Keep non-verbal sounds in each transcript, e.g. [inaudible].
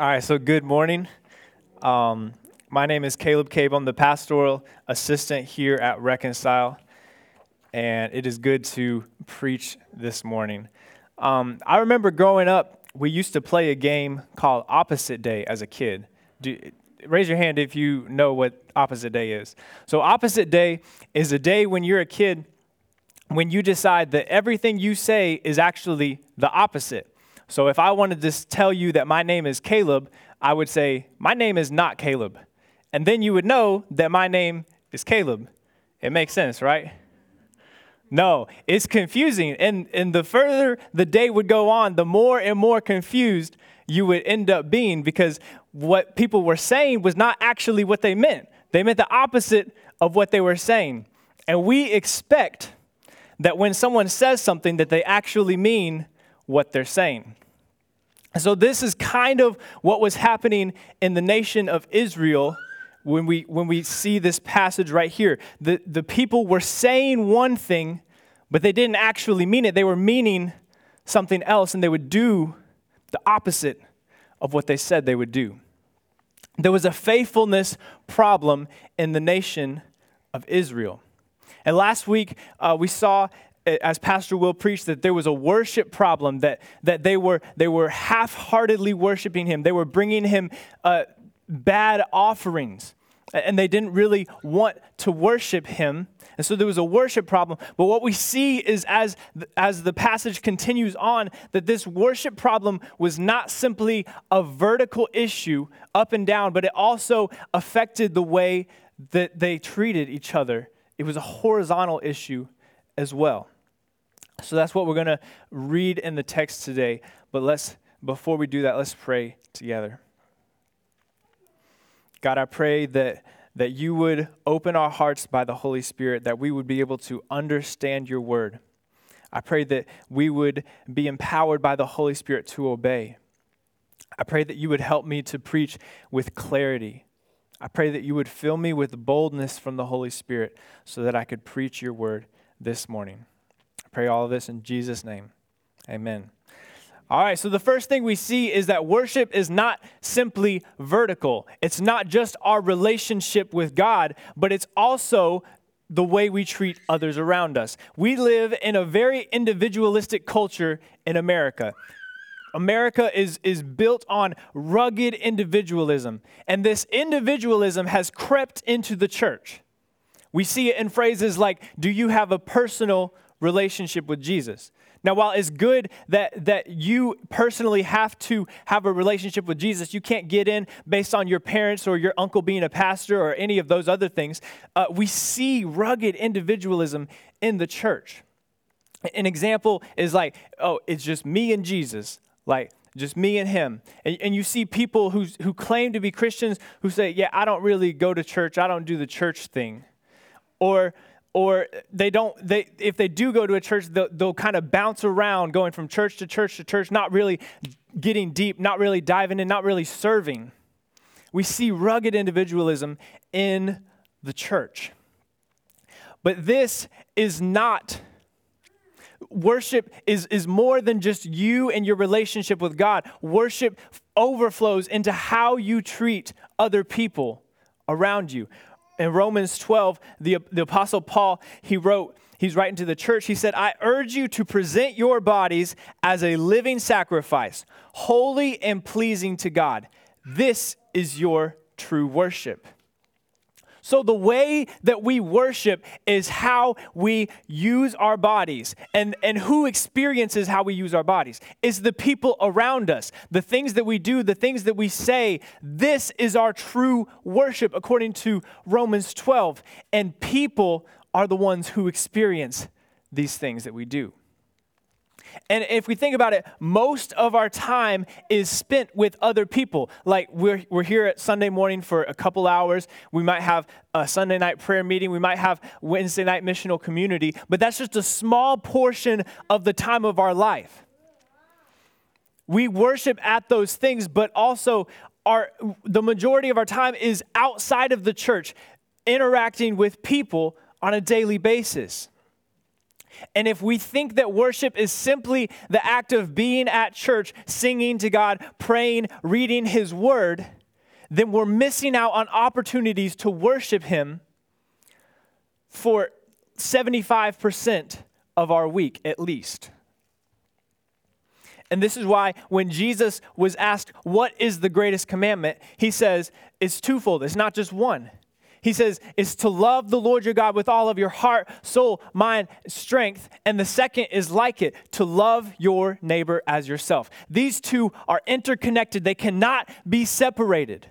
All right, so good morning. Um, my name is Caleb Cabe. I'm the pastoral assistant here at Reconcile, and it is good to preach this morning. Um, I remember growing up, we used to play a game called Opposite Day as a kid. Do, raise your hand if you know what Opposite Day is. So, Opposite Day is a day when you're a kid when you decide that everything you say is actually the opposite. So if I wanted to tell you that my name is Caleb, I would say, My name is not Caleb. And then you would know that my name is Caleb. It makes sense, right? No, it's confusing. And, and the further the day would go on, the more and more confused you would end up being because what people were saying was not actually what they meant. They meant the opposite of what they were saying. And we expect that when someone says something that they actually mean what they're saying. So, this is kind of what was happening in the nation of Israel when we, when we see this passage right here. The, the people were saying one thing, but they didn't actually mean it. They were meaning something else, and they would do the opposite of what they said they would do. There was a faithfulness problem in the nation of Israel. And last week, uh, we saw as Pastor Will preached, that there was a worship problem, that, that they were, they were half heartedly worshiping him. They were bringing him uh, bad offerings, and they didn't really want to worship him. And so there was a worship problem. But what we see is as, as the passage continues on, that this worship problem was not simply a vertical issue up and down, but it also affected the way that they treated each other. It was a horizontal issue as well. So that's what we're going to read in the text today. But let's, before we do that, let's pray together. God, I pray that, that you would open our hearts by the Holy Spirit, that we would be able to understand your word. I pray that we would be empowered by the Holy Spirit to obey. I pray that you would help me to preach with clarity. I pray that you would fill me with boldness from the Holy Spirit so that I could preach your word this morning. I pray all of this in Jesus' name. Amen. All right, so the first thing we see is that worship is not simply vertical. It's not just our relationship with God, but it's also the way we treat others around us. We live in a very individualistic culture in America. America is, is built on rugged individualism, and this individualism has crept into the church. We see it in phrases like, Do you have a personal relationship with Jesus? Now, while it's good that, that you personally have to have a relationship with Jesus, you can't get in based on your parents or your uncle being a pastor or any of those other things. Uh, we see rugged individualism in the church. An example is like, oh, it's just me and Jesus. Like, just me and him. And, and you see people who, who claim to be Christians who say, yeah, I don't really go to church, I don't do the church thing or or they don't they if they do go to a church they'll, they'll kind of bounce around going from church to church to church not really getting deep not really diving in not really serving. We see rugged individualism in the church. But this is not worship is, is more than just you and your relationship with god. Worship overflows into how you treat other people around you in Romans 12, the, the Apostle Paul, he wrote, he's writing to the church, he said, I urge you to present your bodies as a living sacrifice, holy and pleasing to God. This is your true worship. So, the way that we worship is how we use our bodies. And, and who experiences how we use our bodies? Is the people around us. The things that we do, the things that we say. This is our true worship, according to Romans 12. And people are the ones who experience these things that we do. And if we think about it, most of our time is spent with other people. Like we're, we're here at Sunday morning for a couple hours. We might have a Sunday night prayer meeting. We might have Wednesday night missional community, but that's just a small portion of the time of our life. We worship at those things, but also our, the majority of our time is outside of the church, interacting with people on a daily basis. And if we think that worship is simply the act of being at church, singing to God, praying, reading His Word, then we're missing out on opportunities to worship Him for 75% of our week at least. And this is why when Jesus was asked, What is the greatest commandment? He says, It's twofold, it's not just one. He says, is to love the Lord your God with all of your heart, soul, mind, strength. And the second is like it, to love your neighbor as yourself. These two are interconnected, they cannot be separated.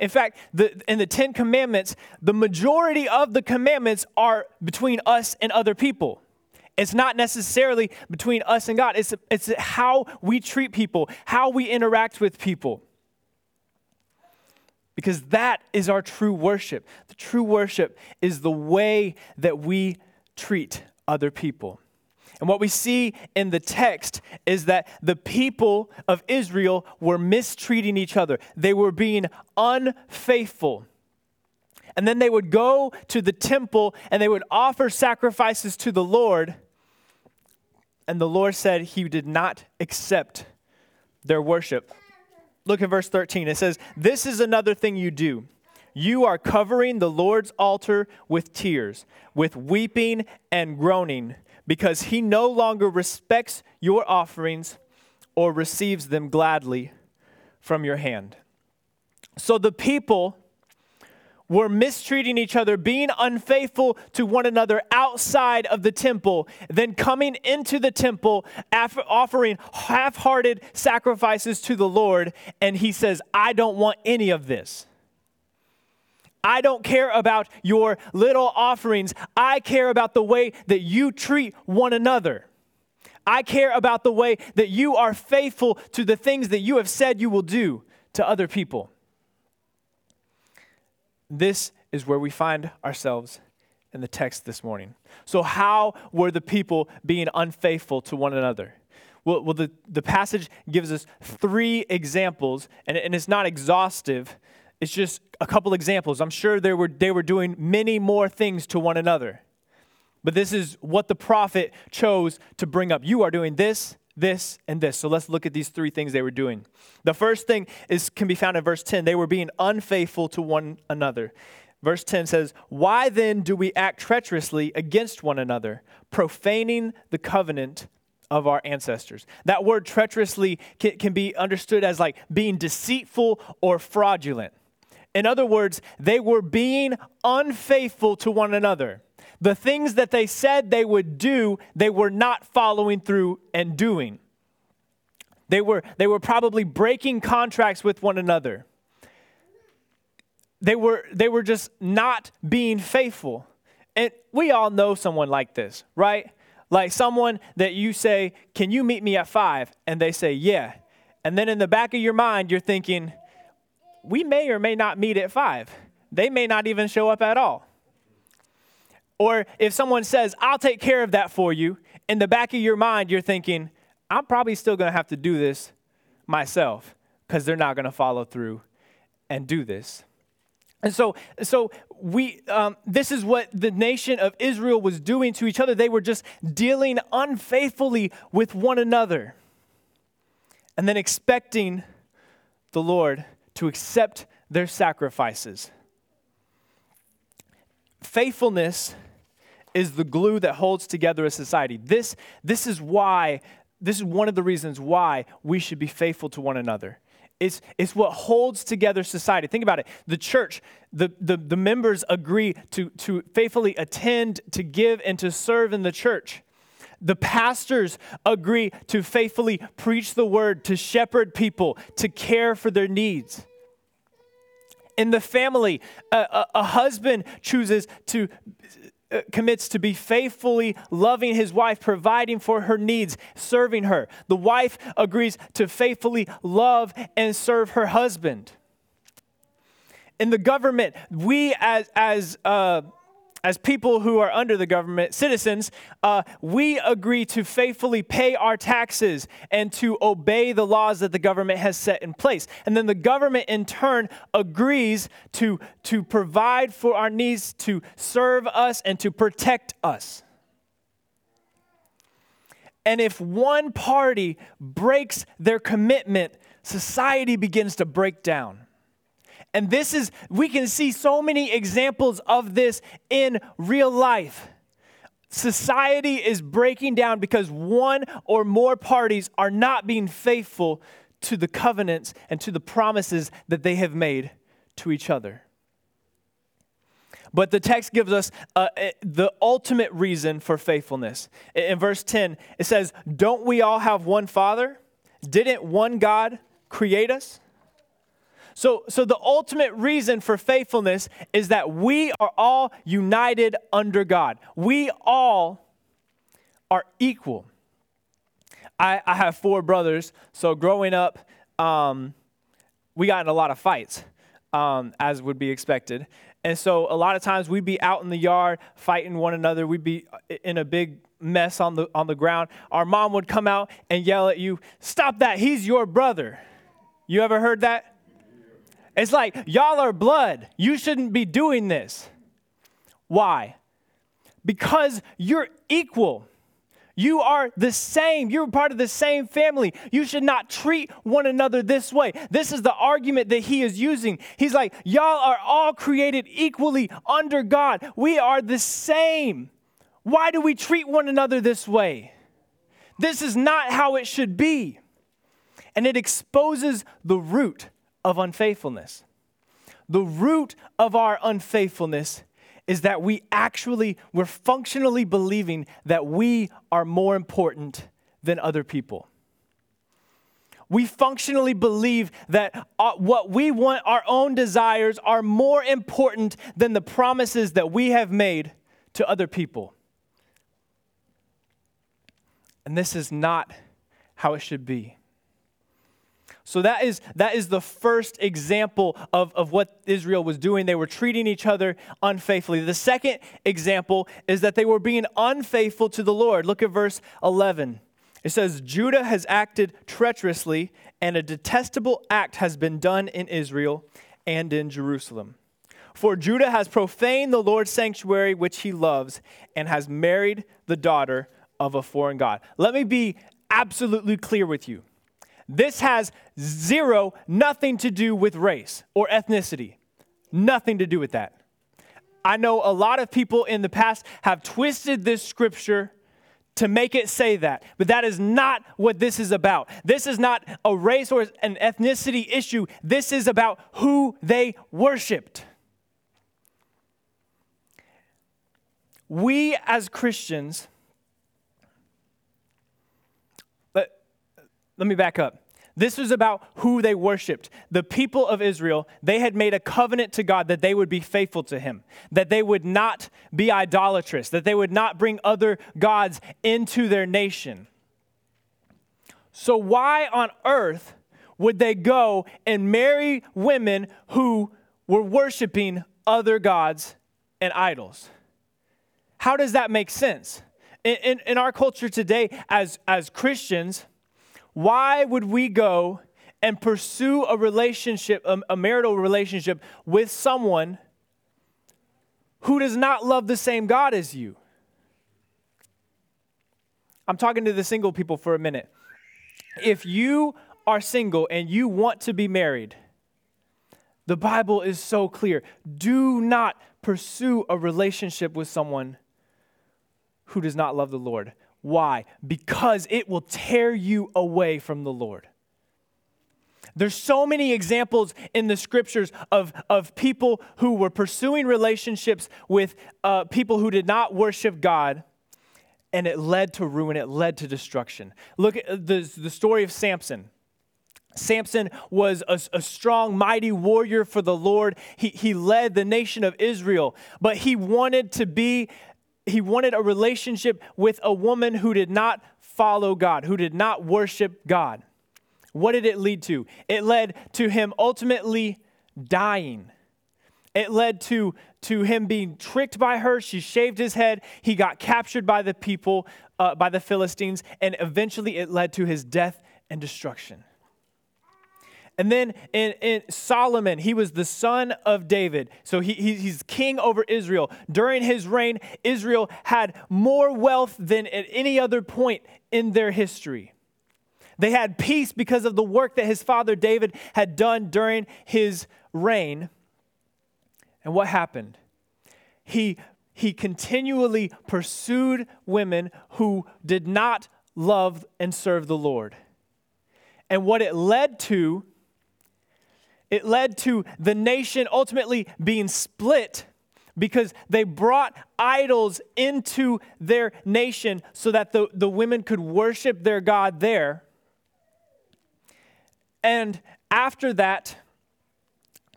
In fact, the, in the Ten Commandments, the majority of the commandments are between us and other people. It's not necessarily between us and God, it's, it's how we treat people, how we interact with people. Because that is our true worship. The true worship is the way that we treat other people. And what we see in the text is that the people of Israel were mistreating each other, they were being unfaithful. And then they would go to the temple and they would offer sacrifices to the Lord. And the Lord said he did not accept their worship. Look at verse 13. It says, This is another thing you do. You are covering the Lord's altar with tears, with weeping and groaning, because he no longer respects your offerings or receives them gladly from your hand. So the people were mistreating each other, being unfaithful to one another outside of the temple, then coming into the temple, offering half hearted sacrifices to the Lord. And he says, I don't want any of this. I don't care about your little offerings. I care about the way that you treat one another. I care about the way that you are faithful to the things that you have said you will do to other people. This is where we find ourselves in the text this morning. So, how were the people being unfaithful to one another? Well, well the, the passage gives us three examples, and, and it's not exhaustive. It's just a couple examples. I'm sure they were, they were doing many more things to one another. But this is what the prophet chose to bring up. You are doing this, this, and this. So let's look at these three things they were doing. The first thing is can be found in verse 10. They were being unfaithful to one another. Verse 10 says, Why then do we act treacherously against one another, profaning the covenant of our ancestors? That word treacherously can, can be understood as like being deceitful or fraudulent. In other words, they were being unfaithful to one another the things that they said they would do, they were not following through and doing. They were, they were probably breaking contracts with one another. They were, they were just not being faithful. And we all know someone like this, right? Like someone that you say, Can you meet me at five? And they say, Yeah. And then in the back of your mind, you're thinking, We may or may not meet at five. They may not even show up at all. Or if someone says, I'll take care of that for you, in the back of your mind, you're thinking, I'm probably still going to have to do this myself because they're not going to follow through and do this. And so, so we, um, this is what the nation of Israel was doing to each other. They were just dealing unfaithfully with one another and then expecting the Lord to accept their sacrifices. Faithfulness is the glue that holds together a society. This, this is why, this is one of the reasons why we should be faithful to one another. It's, it's what holds together society. Think about it. The church, the, the, the members agree to, to faithfully attend, to give, and to serve in the church. The pastors agree to faithfully preach the word, to shepherd people, to care for their needs. In the family, a, a, a husband chooses to uh, commits to be faithfully loving his wife, providing for her needs, serving her. The wife agrees to faithfully love and serve her husband. In the government, we as, as uh, as people who are under the government, citizens, uh, we agree to faithfully pay our taxes and to obey the laws that the government has set in place. And then the government, in turn, agrees to, to provide for our needs, to serve us, and to protect us. And if one party breaks their commitment, society begins to break down. And this is, we can see so many examples of this in real life. Society is breaking down because one or more parties are not being faithful to the covenants and to the promises that they have made to each other. But the text gives us uh, uh, the ultimate reason for faithfulness. In verse 10, it says, Don't we all have one Father? Didn't one God create us? So, so the ultimate reason for faithfulness is that we are all united under God. We all are equal. I, I have four brothers, so growing up, um, we got in a lot of fights, um, as would be expected. And so a lot of times we'd be out in the yard fighting one another. We'd be in a big mess on the on the ground. Our mom would come out and yell at you, "Stop that. He's your brother." You ever heard that? It's like, "Y'all are blood. You shouldn't be doing this." Why? Because you're equal. You are the same. You're part of the same family. You should not treat one another this way. This is the argument that he is using. He's like, Y'all are all created equally under God. We are the same. Why do we treat one another this way? This is not how it should be. And it exposes the root of unfaithfulness. The root of our unfaithfulness is that we actually, we're functionally believing that we are more important than other people. We functionally believe that uh, what we want, our own desires, are more important than the promises that we have made to other people. And this is not how it should be. So that is, that is the first example of, of what Israel was doing. They were treating each other unfaithfully. The second example is that they were being unfaithful to the Lord. Look at verse 11. It says, Judah has acted treacherously, and a detestable act has been done in Israel and in Jerusalem. For Judah has profaned the Lord's sanctuary, which he loves, and has married the daughter of a foreign God. Let me be absolutely clear with you. This has zero, nothing to do with race or ethnicity. Nothing to do with that. I know a lot of people in the past have twisted this scripture to make it say that, but that is not what this is about. This is not a race or an ethnicity issue. This is about who they worshiped. We as Christians let me back up. This was about who they worshiped. The people of Israel, they had made a covenant to God that they would be faithful to Him, that they would not be idolatrous, that they would not bring other gods into their nation. So, why on earth would they go and marry women who were worshiping other gods and idols? How does that make sense? In, in, in our culture today, as, as Christians, why would we go and pursue a relationship, a, a marital relationship with someone who does not love the same God as you? I'm talking to the single people for a minute. If you are single and you want to be married, the Bible is so clear. Do not pursue a relationship with someone who does not love the Lord. Why? Because it will tear you away from the Lord. There's so many examples in the scriptures of, of people who were pursuing relationships with uh, people who did not worship God, and it led to ruin, it led to destruction. Look at the, the story of Samson. Samson was a, a, strong, mighty warrior for the Lord. He, he led the nation of Israel, but he wanted to be he wanted a relationship with a woman who did not follow God, who did not worship God. What did it lead to? It led to him ultimately dying. It led to, to him being tricked by her. She shaved his head. He got captured by the people, uh, by the Philistines, and eventually it led to his death and destruction. And then in, in, Solomon, he was the son of David. So he, he, he's king over Israel. During his reign, Israel had more wealth than at any other point in their history. They had peace because of the work that his father David had done during his reign. And what happened? He, he continually pursued women who did not love and serve the Lord. And what it led to, it led to the nation ultimately being split because they brought idols into their nation so that the, the women could worship their God there. And after that,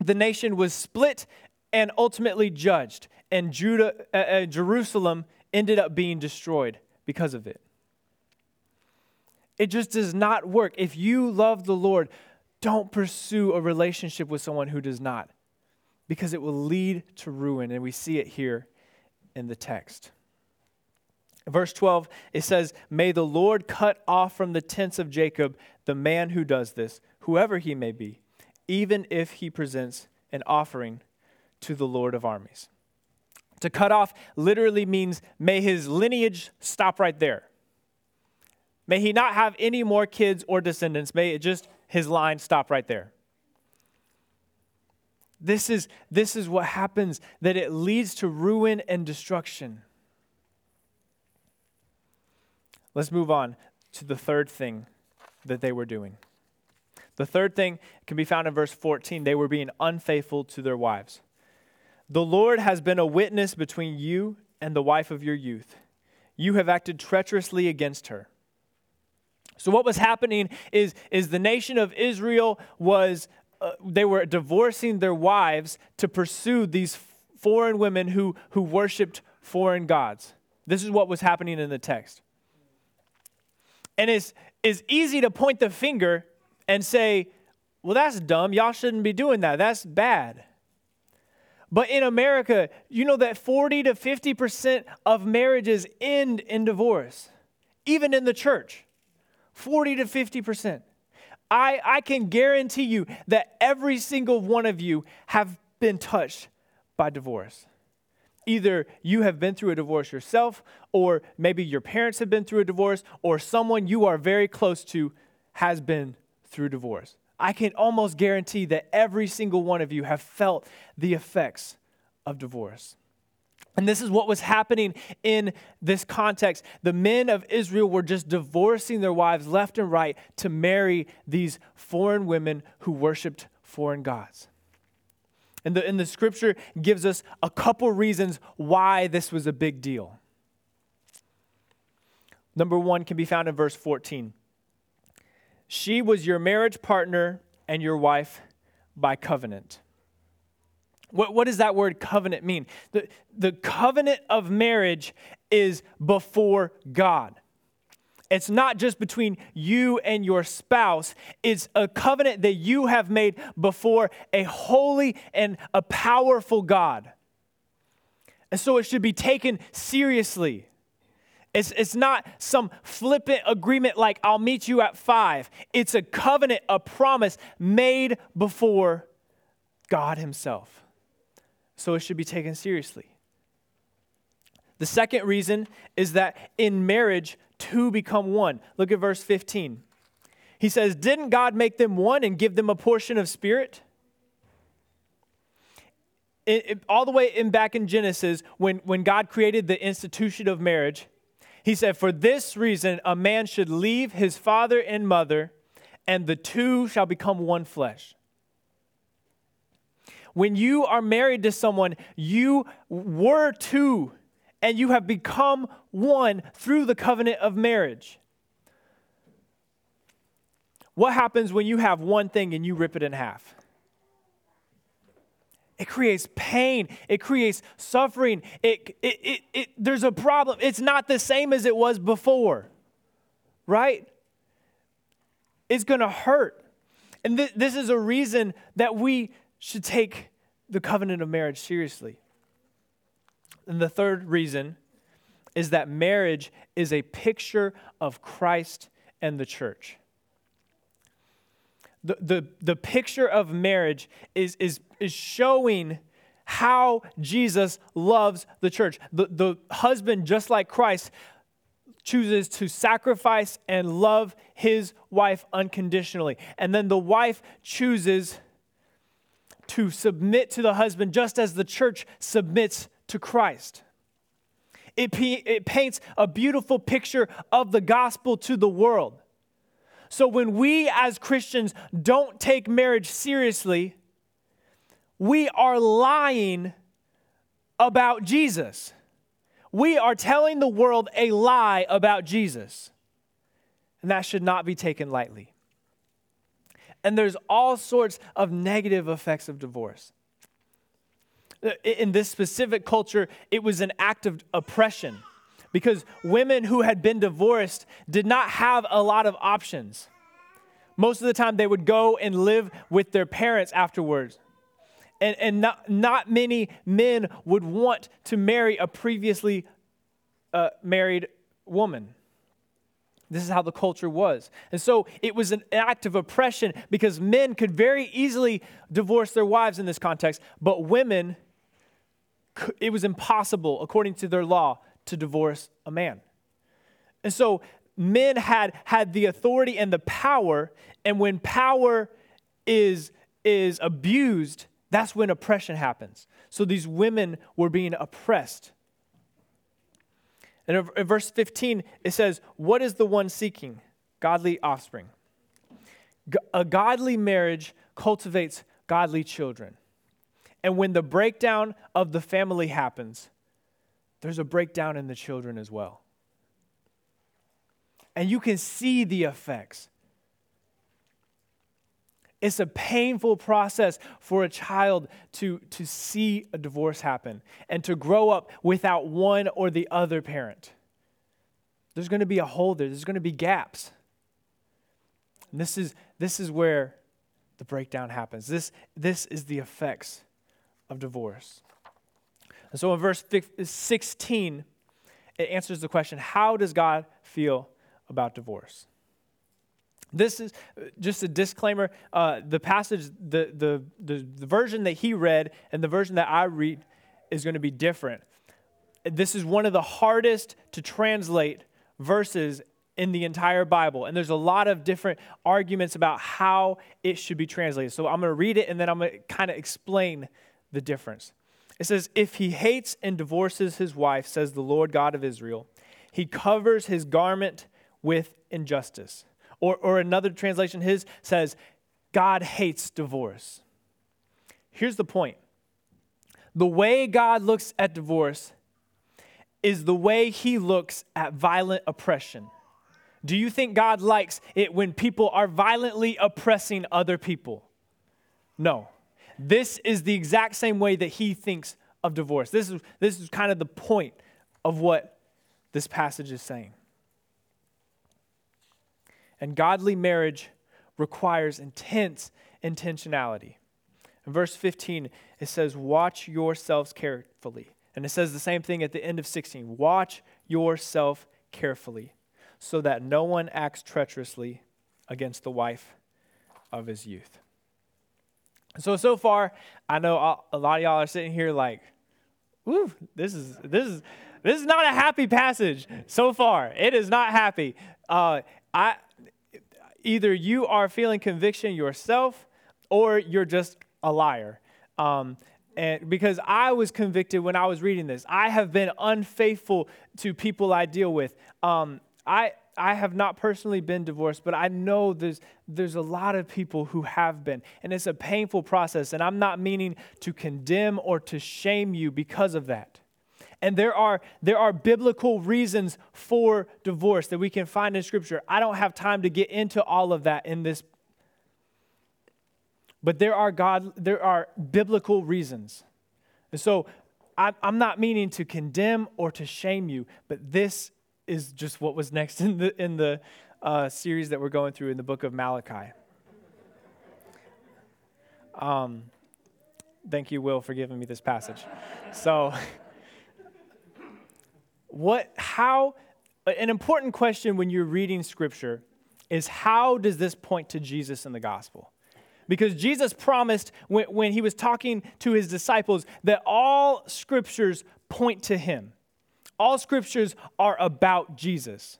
the nation was split and ultimately judged, and Judah, uh, uh, Jerusalem ended up being destroyed because of it. It just does not work. If you love the Lord, don't pursue a relationship with someone who does not, because it will lead to ruin, and we see it here in the text. Verse 12, it says, May the Lord cut off from the tents of Jacob the man who does this, whoever he may be, even if he presents an offering to the Lord of armies. To cut off literally means may his lineage stop right there. May he not have any more kids or descendants. May it just his line stop right there. This is, this is what happens, that it leads to ruin and destruction. Let's move on to the third thing that they were doing. The third thing can be found in verse 14. They were being unfaithful to their wives. The Lord has been a witness between you and the wife of your youth. You have acted treacherously against her. So, what was happening is, is the nation of Israel was, uh, they were divorcing their wives to pursue these foreign women who, who worshiped foreign gods. This is what was happening in the text. And it's, it's easy to point the finger and say, well, that's dumb. Y'all shouldn't be doing that. That's bad. But in America, you know that 40 to 50% of marriages end in divorce, even in the church. 40 to 50%. I, I can guarantee you that every single one of you have been touched by divorce. Either you have been through a divorce yourself, or maybe your parents have been through a divorce, or someone you are very close to has been through divorce. I can almost guarantee that every single one of you have felt the effects of divorce. And this is what was happening in this context. The men of Israel were just divorcing their wives left and right to marry these foreign women who worshiped foreign gods. And the, and the scripture gives us a couple reasons why this was a big deal. Number one can be found in verse 14. She was your marriage partner and your wife by covenant. What, what does that word covenant mean? The, the covenant of marriage is before God. It's not just between you and your spouse, it's a covenant that you have made before a holy and a powerful God. And so it should be taken seriously. It's, it's not some flippant agreement like, I'll meet you at five. It's a covenant, a promise made before God Himself. So it should be taken seriously. The second reason is that in marriage, two become one. Look at verse 15. He says, Didn't God make them one and give them a portion of spirit? It, it, all the way in back in Genesis, when, when God created the institution of marriage, he said, For this reason, a man should leave his father and mother, and the two shall become one flesh. When you are married to someone, you were two, and you have become one through the covenant of marriage. What happens when you have one thing and you rip it in half? It creates pain. It creates suffering. It, it, it, it, there's a problem. It's not the same as it was before, right? It's going to hurt. And th- this is a reason that we should take the covenant of marriage seriously. And the third reason is that marriage is a picture of Christ and the church the, the, the picture of marriage is, is, is showing how Jesus loves the church. The, the husband, just like Christ, chooses to sacrifice and love his wife unconditionally. And then the wife chooses to submit to the husband just as the church submits to Christ. It, it paints a beautiful picture of the gospel to the world. So when we as Christians don't take marriage seriously, we are lying about Jesus. We are telling the world a lie about Jesus. And that should not be taken lightly. And there's all sorts of negative effects of divorce. In this specific culture, it was an act of oppression because women who had been divorced did not have a lot of options. Most of the time, they would go and live with their parents afterwards. And, and not, not many men would want to marry a previously uh, married woman. This is how the culture was. And so it was an act of oppression because men could very easily divorce their wives in this context, but women, it was impossible, according to their law, to divorce a man. And so men had, had the authority and the power, and when power is, is abused, that's when oppression happens. So these women were being oppressed. And in verse 15, it says, What is the one seeking? Godly offspring. A godly marriage cultivates godly children. And when the breakdown of the family happens, there's a breakdown in the children as well. And you can see the effects. It's a painful process for a child to, to see a divorce happen and to grow up without one or the other parent. There's going to be a hole there, there's going to be gaps. And this is, this is where the breakdown happens. This, this is the effects of divorce. And so in verse 16, it answers the question how does God feel about divorce? This is just a disclaimer. Uh, the passage, the, the, the, the version that he read and the version that I read is going to be different. This is one of the hardest to translate verses in the entire Bible. And there's a lot of different arguments about how it should be translated. So I'm going to read it and then I'm going to kind of explain the difference. It says, If he hates and divorces his wife, says the Lord God of Israel, he covers his garment with injustice. Or, or another translation, his says, God hates divorce. Here's the point the way God looks at divorce is the way he looks at violent oppression. Do you think God likes it when people are violently oppressing other people? No. This is the exact same way that he thinks of divorce. This is, this is kind of the point of what this passage is saying. And godly marriage requires intense intentionality. In verse 15, it says, Watch yourselves carefully. And it says the same thing at the end of 16 Watch yourself carefully, so that no one acts treacherously against the wife of his youth. So, so far, I know a lot of y'all are sitting here like, Ooh, this is, this is, this is not a happy passage so far. It is not happy. Uh, I, either you are feeling conviction yourself or you're just a liar. Um, and because I was convicted when I was reading this, I have been unfaithful to people I deal with. Um, I I have not personally been divorced, but I know there's there's a lot of people who have been, and it's a painful process. And I'm not meaning to condemn or to shame you because of that. And there are, there are biblical reasons for divorce that we can find in Scripture. I don't have time to get into all of that in this. But there are, God, there are biblical reasons. And so I, I'm not meaning to condemn or to shame you, but this is just what was next [laughs] in the, in the uh, series that we're going through in the book of Malachi. Um, thank you, Will, for giving me this passage. So. [laughs] what, how, an important question when you're reading scripture is how does this point to Jesus in the gospel? Because Jesus promised when, when he was talking to his disciples that all scriptures point to him. All scriptures are about Jesus.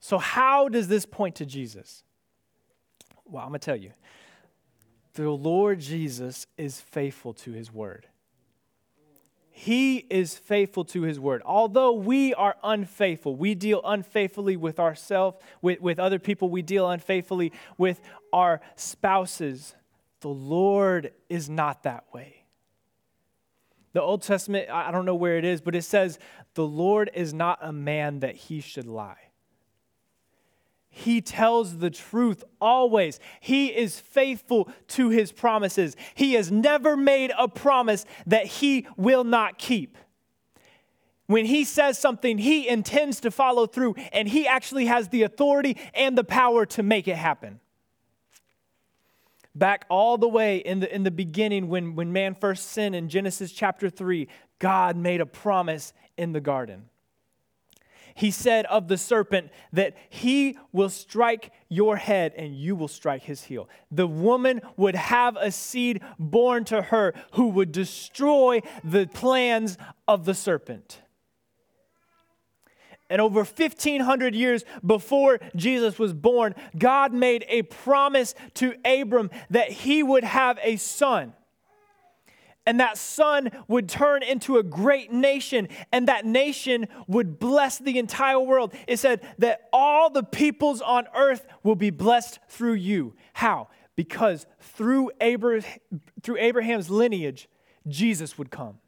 So, how does this point to Jesus? Well, I'm going to tell you. The Lord Jesus is faithful to his word. He is faithful to his word. Although we are unfaithful, we deal unfaithfully with ourselves, with, with other people, we deal unfaithfully with our spouses. The Lord is not that way. The Old Testament, I don't know where it is, but it says, The Lord is not a man that he should lie. He tells the truth always. He is faithful to his promises. He has never made a promise that he will not keep. When he says something, he intends to follow through, and he actually has the authority and the power to make it happen. Back all the way in the, in the beginning, when, when man first sinned in Genesis chapter 3, God made a promise in the garden he said of the serpent that he will strike your head and you will strike his heel. The woman would have a seed born to her who would destroy the plans of the serpent. And over 1500 years before Jesus was born, God made a promise to Abram that he would have a son and that son would turn into a great nation, and that nation would bless the entire world. It said that all the peoples on earth will be blessed through you. How? Because through, through Abraham's lineage, Jesus would come.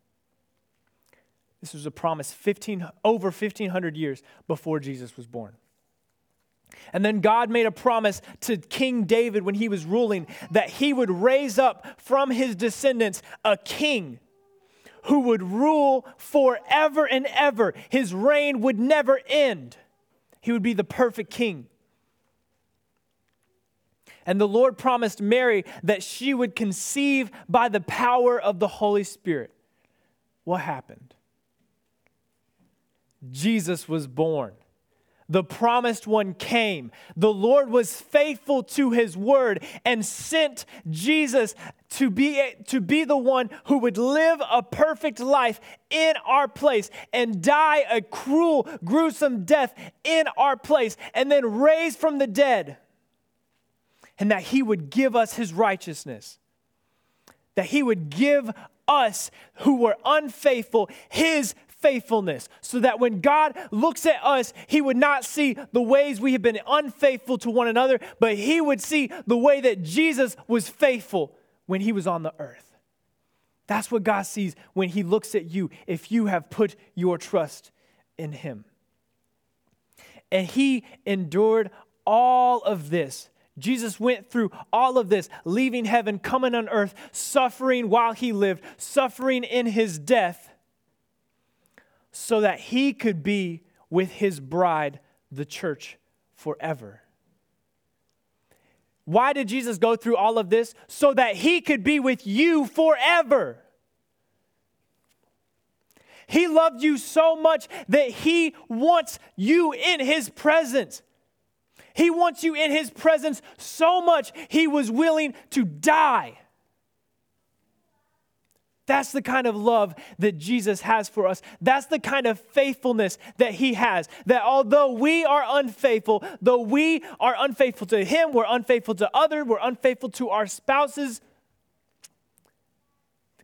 This was a promise 15, over 1,500 years before Jesus was born. And then God made a promise to King David when he was ruling that he would raise up from his descendants a king who would rule forever and ever. His reign would never end. He would be the perfect king. And the Lord promised Mary that she would conceive by the power of the Holy Spirit. What happened? Jesus was born the promised one came. The Lord was faithful to his word and sent Jesus to be, to be the one who would live a perfect life in our place and die a cruel, gruesome death in our place and then raise from the dead. And that he would give us his righteousness. That he would give us who were unfaithful his faithfulness, so that when God looks at us, He would not see the ways we have been unfaithful to one another, but He would see the way that Jesus was faithful when He was on the earth. That's what God sees when He looks at you if you have put your trust in Him. And He endured all of this. Jesus went through all of this, leaving heaven, coming on earth, suffering while he lived, suffering in his death so that he could be with his bride, the church, forever. Why did Jesus go through all of this? So that he could be with you forever. He loved you so much that he wants you in his presence. He wants you in his presence so much he was willing to die that's the kind of love that Jesus has for us. That's the kind of faithfulness that He has. That although we are unfaithful, though we are unfaithful to Him, we're unfaithful to others, we're unfaithful to our spouses,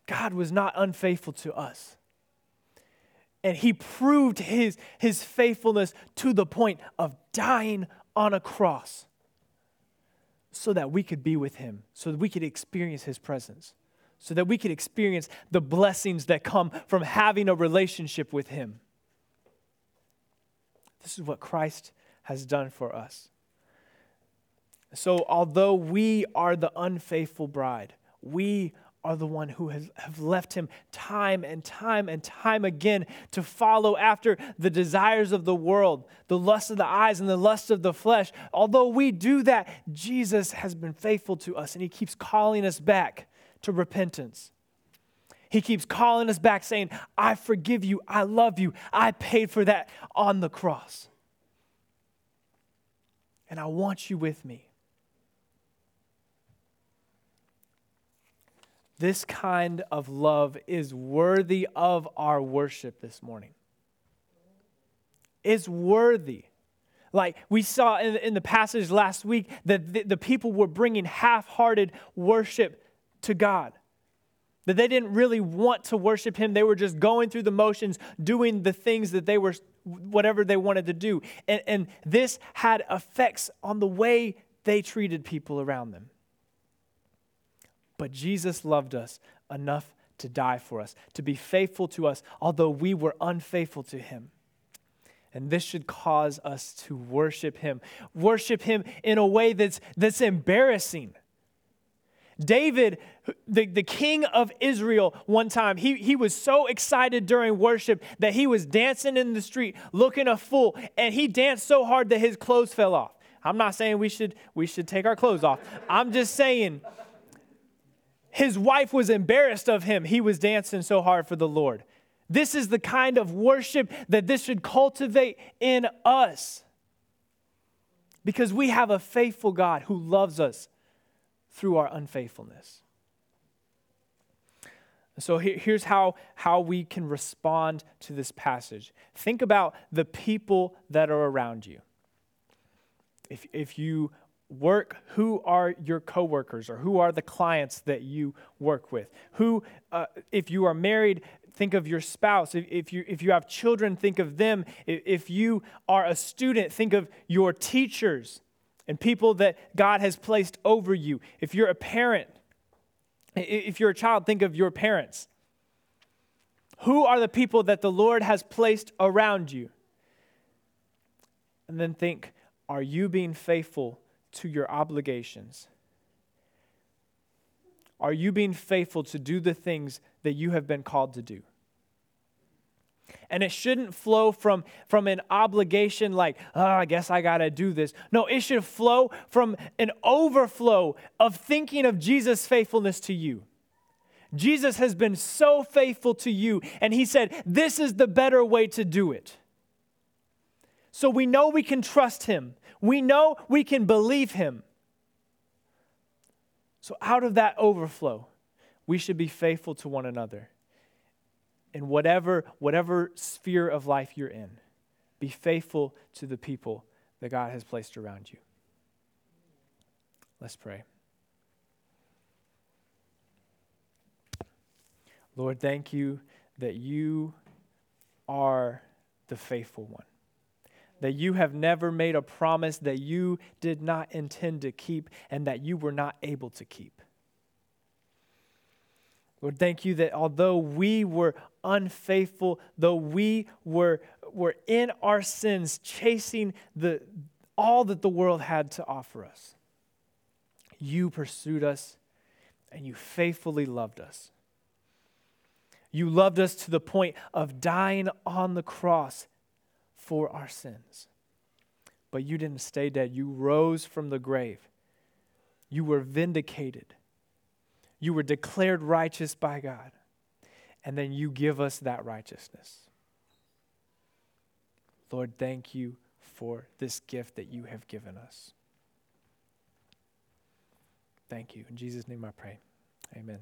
God was not unfaithful to us. And He proved His, his faithfulness to the point of dying on a cross so that we could be with Him, so that we could experience His presence so that we can experience the blessings that come from having a relationship with Him. This is what Christ has done for us. So, although we are the unfaithful bride, we are the one who has, have left him time and time and time again to follow after the desires of the world, the lust of the eyes and the lust of the flesh. Although we do that, Jesus has been faithful to us and he keeps calling us back to repentance. He keeps calling us back, saying, I forgive you, I love you, I paid for that on the cross. And I want you with me. This kind of love is worthy of our worship this morning. is worthy. Like we saw in, the passage last week, that the, the people were bringing half hearted worship to God. That they didn't really want to worship Him. They were just going through the motions, doing the things that they were, whatever they wanted to do. And, and this had effects on the way they treated people around them. But Jesus loved us enough to die for us, to be faithful to us, although we were unfaithful to Him. And this should cause us to worship him. Worship him in a way that's, that's embarrassing. David, the, the king of Israel, one time, he, he was so excited during worship that he was dancing in the street looking a fool, and he danced so hard that his clothes fell off. I'm not saying we should, we should take our clothes off. I'm just saying his wife was embarrassed of him. He was dancing so hard for the Lord. This is the kind of worship that this should cultivate in us. Because we have a faithful God who loves us through our unfaithfulness. So here's how, how we can respond to this passage. Think about the people that are around you. If, if you work, who are your coworkers or who are the clients that you work with? Who, uh, if you are married, think of your spouse. If, if, you, if you have children, think of them. If, if you are a student, think of your teachers and people that God has placed over you. If you're a parent, if you're a child, think of your parents. Who are the people that the Lord has placed around you? And then think, are you being faithful to your obligations? Are you being faithful to do the things that you have been called to do? And it shouldn't flow from, from an obligation like, oh, I guess I got to do this. No, it should flow from an overflow of thinking of Jesus' faithfulness to you. Jesus has been so faithful to you, and he said, This is the better way to do it. So we know we can trust him, we know we can believe him. So, out of that overflow, we should be faithful to one another in whatever, whatever sphere of life you're in. Be faithful to the people that God has placed around you. Let's pray. Lord, thank you that you are the faithful one that you have never made a promise that you did not intend to keep and that you were not able to keep. Lord, thank you that although we were unfaithful, though we were, were in our sins chasing the, all that the world had to offer us, you pursued us and you faithfully loved us. You loved us to the point of dying on the cross for our sins. But you didn't stay dead. You rose from the grave. You were vindicated. You were declared righteous by God. And then you give us that righteousness. Lord, thank you for this gift that you have given us. Thank you. In Jesus' name I pray. Amen.